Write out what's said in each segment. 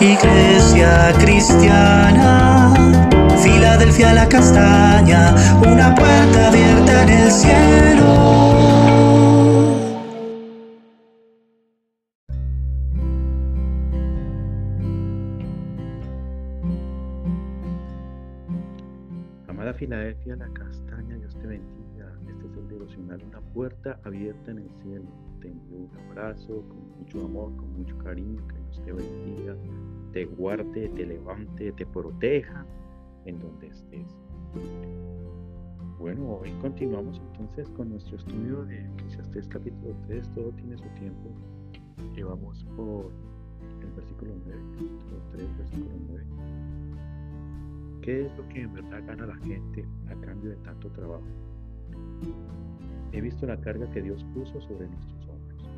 Iglesia cristiana, Filadelfia la castaña, una puerta abierta en el cielo. Amada Filadelfia la castaña, Dios te bendiga. Este es el devocional, una puerta abierta en el cielo. Te envío un abrazo con mucho amor, con mucho cariño, que Dios te bendiga te guarde, te levante, te proteja en donde estés. Bueno, hoy continuamos entonces con nuestro estudio de Eclesiastés capítulo 3, todo tiene su tiempo. Llevamos por el versículo 9, capítulo 3, versículo 9. ¿Qué es lo que en verdad gana la gente a cambio de tanto trabajo? He visto la carga que Dios puso sobre nuestros hombros.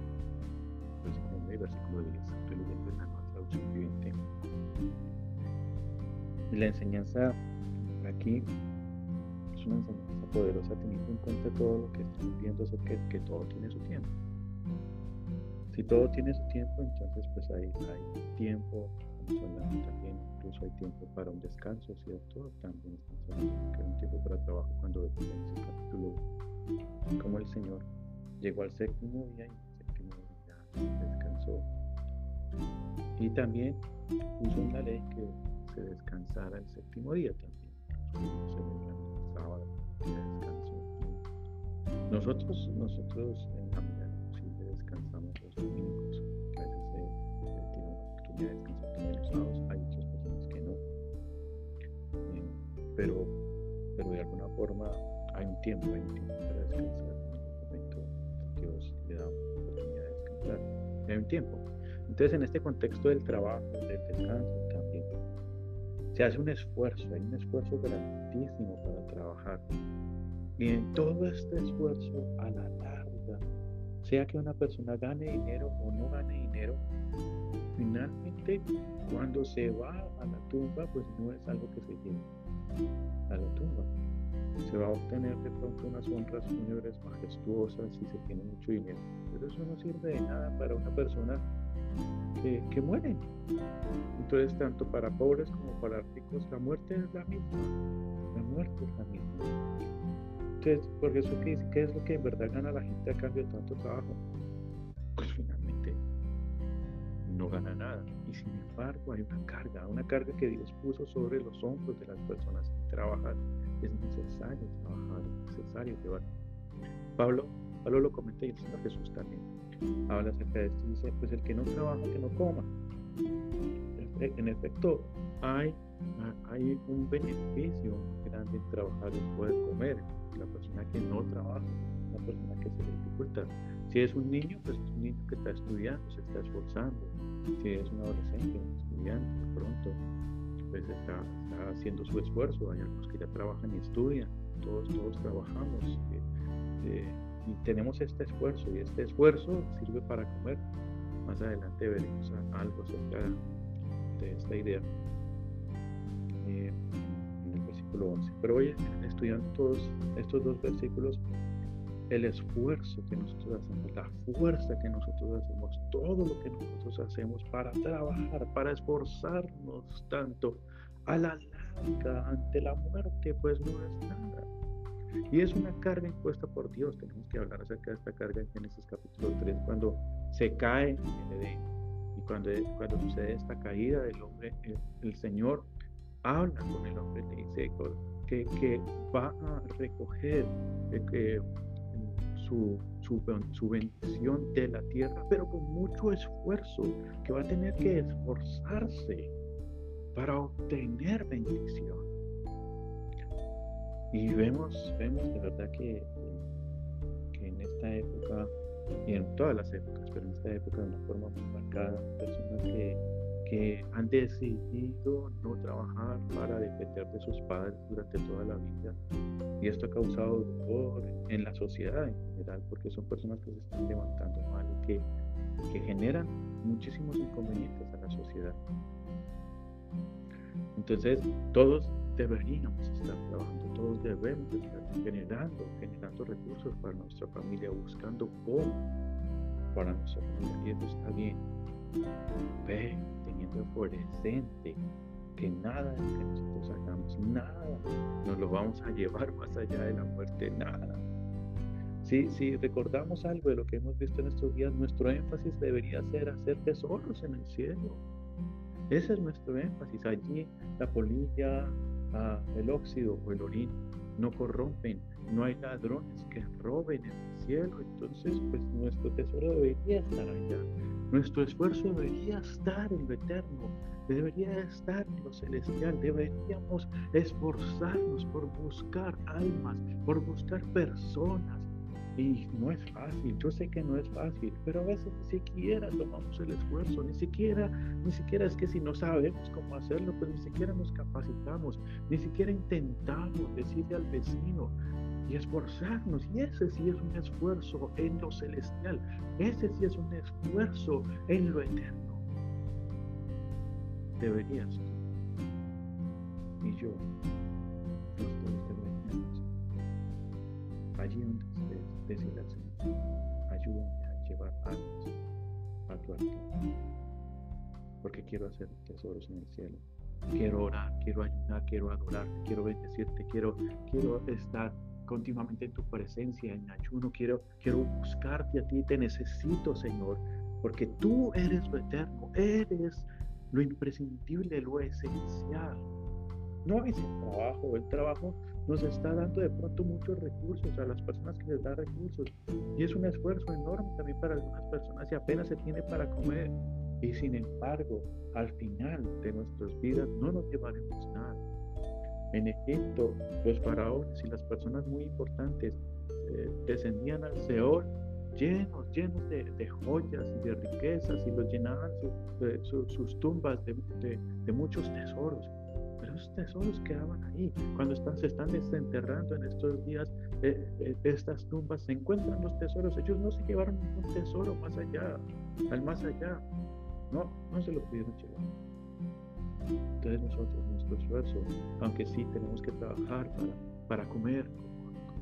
Versículo 9, versículo 10. Estoy leyendo en la nueva la enseñanza aquí es una enseñanza poderosa teniendo en cuenta todo lo que estamos viendo sobre que, todo tiene su tiempo. Si todo tiene su tiempo, entonces pues hay, hay tiempo, también, incluso hay tiempo para un descanso, ¿cierto? También estamos hablando que hay un tiempo para trabajo cuando en ese capítulo, como el Señor llegó al séptimo día y el séptimo día descansó. Y también puso una ley que se descansara el séptimo día también. el sábado, descanso. Nosotros, nosotros en la medida posible descansamos los domingos, a veces se, tiene una oportunidad de descansar también los sábados, hay muchas personas que no. Eh, pero, pero de alguna forma hay un tiempo, hay un tiempo para descansar. En algún momento Dios le da oportunidad de descansar. hay un tiempo. Entonces, en este contexto del trabajo, del descanso, se hace un esfuerzo, hay un esfuerzo grandísimo para trabajar. Y en todo este esfuerzo, a la larga, sea que una persona gane dinero o no gane dinero, finalmente cuando se va a la tumba, pues no es algo que se lleve a la tumba. Se va a obtener de pronto unas honras fúnebres majestuosas si se tiene mucho dinero, pero eso no sirve de nada para una persona que, mueren. Entonces, tanto para pobres como para ricos, la muerte es la misma. La muerte es la misma. Entonces, porque eso dice, ¿qué es lo que en verdad gana la gente a cambio de tanto trabajo? Pues finalmente no gana nada. Y sin embargo, hay una carga, una carga que Dios puso sobre los hombros de las personas que trabajan. Es necesario trabajar, es necesario llevar. Pablo, Pablo lo comenta y el Señor Jesús también habla acerca de esto y dice, pues el que no trabaja, que no coma. En efecto, hay, hay un beneficio grande en trabajar y poder comer. La persona que no trabaja, la persona que se dificulta. Si es un niño, pues es un niño que está estudiando, se está esforzando. Si es un adolescente, un estudiante, pronto, está, haciendo su esfuerzo. Hay algunos que ya trabajan y estudian. Todos, todos trabajamos. Eh, eh, y tenemos este esfuerzo y este esfuerzo sirve para comer. Más adelante veremos algo acerca de esta idea eh, en el versículo 11. Pero hoy estudiando todos estos dos versículos, el esfuerzo que nosotros hacemos, la fuerza que nosotros hacemos, todo lo que nosotros hacemos para trabajar, para esforzarnos tanto a la larga ante la muerte, pues no es nada. Y es una carga impuesta por Dios. Tenemos que hablar acerca de esta carga en Génesis capítulo 3, cuando se cae en el Edén. Y cuando, cuando sucede esta caída del hombre, el, Señor habla con el hombre, le dice que, que va a recoger que, su, su, su, bendición de la tierra, pero con mucho esfuerzo, que va a tener que esforzarse para obtener bendición. Y vemos, vemos de verdad que, que en esta época, y en todas las épocas, pero en esta época de una forma muy marcada, personas que, que han decidido no trabajar para depender de sus padres durante toda la vida. Y esto ha causado dolor en la sociedad en general, porque son personas que se están levantando mal y que, que generan muchísimos inconvenientes a la sociedad. Entonces, todos deberíamos estar trabajando, todos debemos estar generando, generando recursos para nuestra familia, buscando cómo para nuestra familia. Y eso está bien. Ve fluorescente, que nada de que nosotros hagamos, nada, nos lo vamos a llevar más allá de la muerte, nada. Si, si recordamos algo de lo que hemos visto en estos días, nuestro énfasis debería ser hacer tesoros en el cielo. Ese es nuestro énfasis. Allí la polilla, ah, el óxido o el orín no corrompen, no hay ladrones que roben en el cielo. Entonces, pues nuestro tesoro debería estar allá. Nuestro esfuerzo debería estar en lo eterno, debería estar en lo celestial. Deberíamos esforzarnos por buscar almas, por buscar personas. Y no es fácil, yo sé que no es fácil, pero a veces ni siquiera tomamos el esfuerzo, ni siquiera, ni siquiera es que si no sabemos cómo hacerlo, pues ni siquiera nos capacitamos, ni siquiera intentamos decirle al vecino, y esforzarnos. Y ese sí es un esfuerzo en lo celestial. Ese sí es un esfuerzo en lo eterno. Deberías y yo nos deberíamos allí donde estés decirle al Señor ayúdame a llevar almas a tu altar porque quiero hacer tesoros en el cielo quiero orar, quiero ayudar, quiero adorar, quiero bendecirte, quiero, quiero estar continuamente en tu presencia, en ayuno. Quiero, quiero buscarte a ti, te necesito, Señor, porque tú eres lo eterno, eres lo imprescindible, lo esencial. No es el trabajo, el trabajo nos está dando de pronto muchos recursos a las personas que les da recursos y es un esfuerzo enorme también para algunas personas y apenas se tiene para comer y sin embargo al final de nuestras vidas no nos llevaremos nada en Egipto, los faraones y las personas muy importantes eh, descendían al Seol llenos, llenos de, joyas y de riquezas y los llenaban sus tumbas de, muchos tesoros. Pero esos tesoros quedaban ahí. Cuando están, se están desenterrando en estos días eh, eh, estas tumbas, se encuentran los tesoros. Ellos no se llevaron ningún tesoro más allá, al más allá. No, no se lo pudieron llevar. Entonces nosotros, nuestro esfuerzo, aunque sí tenemos que trabajar para, para comer,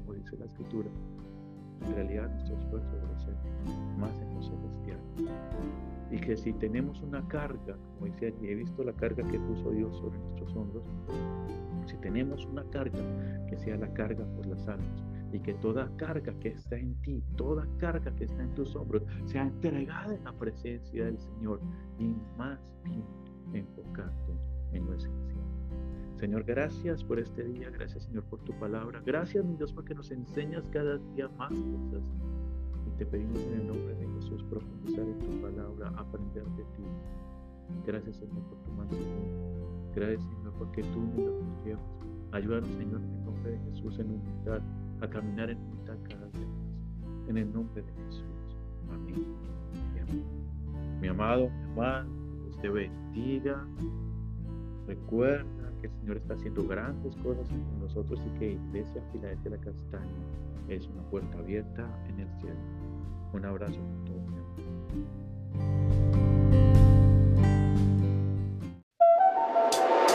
como, dice la escritura, en realidad nuestro esfuerzo debe ser más en lo celestial. Y que si tenemos una carga, como dice allí, he visto la carga que puso Dios sobre nuestros hombros, si tenemos una carga, que sea la carga por las almas, y que toda carga que está en ti, toda carga que está en tus hombros, sea entregada en la presencia del Señor y más bien enfocarte en lo esencial. Señor, gracias por este día, gracias Señor por tu palabra, gracias mi Dios porque nos enseñas cada día más cosas. Y te pedimos en el nombre de Jesús profundizar en tu palabra, aprender de ti. Gracias Señor por tu mansión. Gracias Señor porque tú nos llevas. Ayúdanos Señor en el nombre de Jesús en humildad, a caminar en humildad cada día más. En el nombre de Jesús. Amén. Mi amado, mi amado, te bendiga. Recuerda que el Señor está haciendo grandes cosas con nosotros y que Iglesia Filadelfia de la Castaña es una puerta abierta en el cielo. Un abrazo a todos.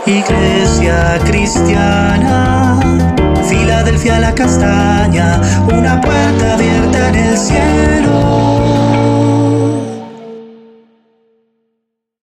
Iglesia cristiana, Filadelfia la castaña, una puerta abierta en el cielo.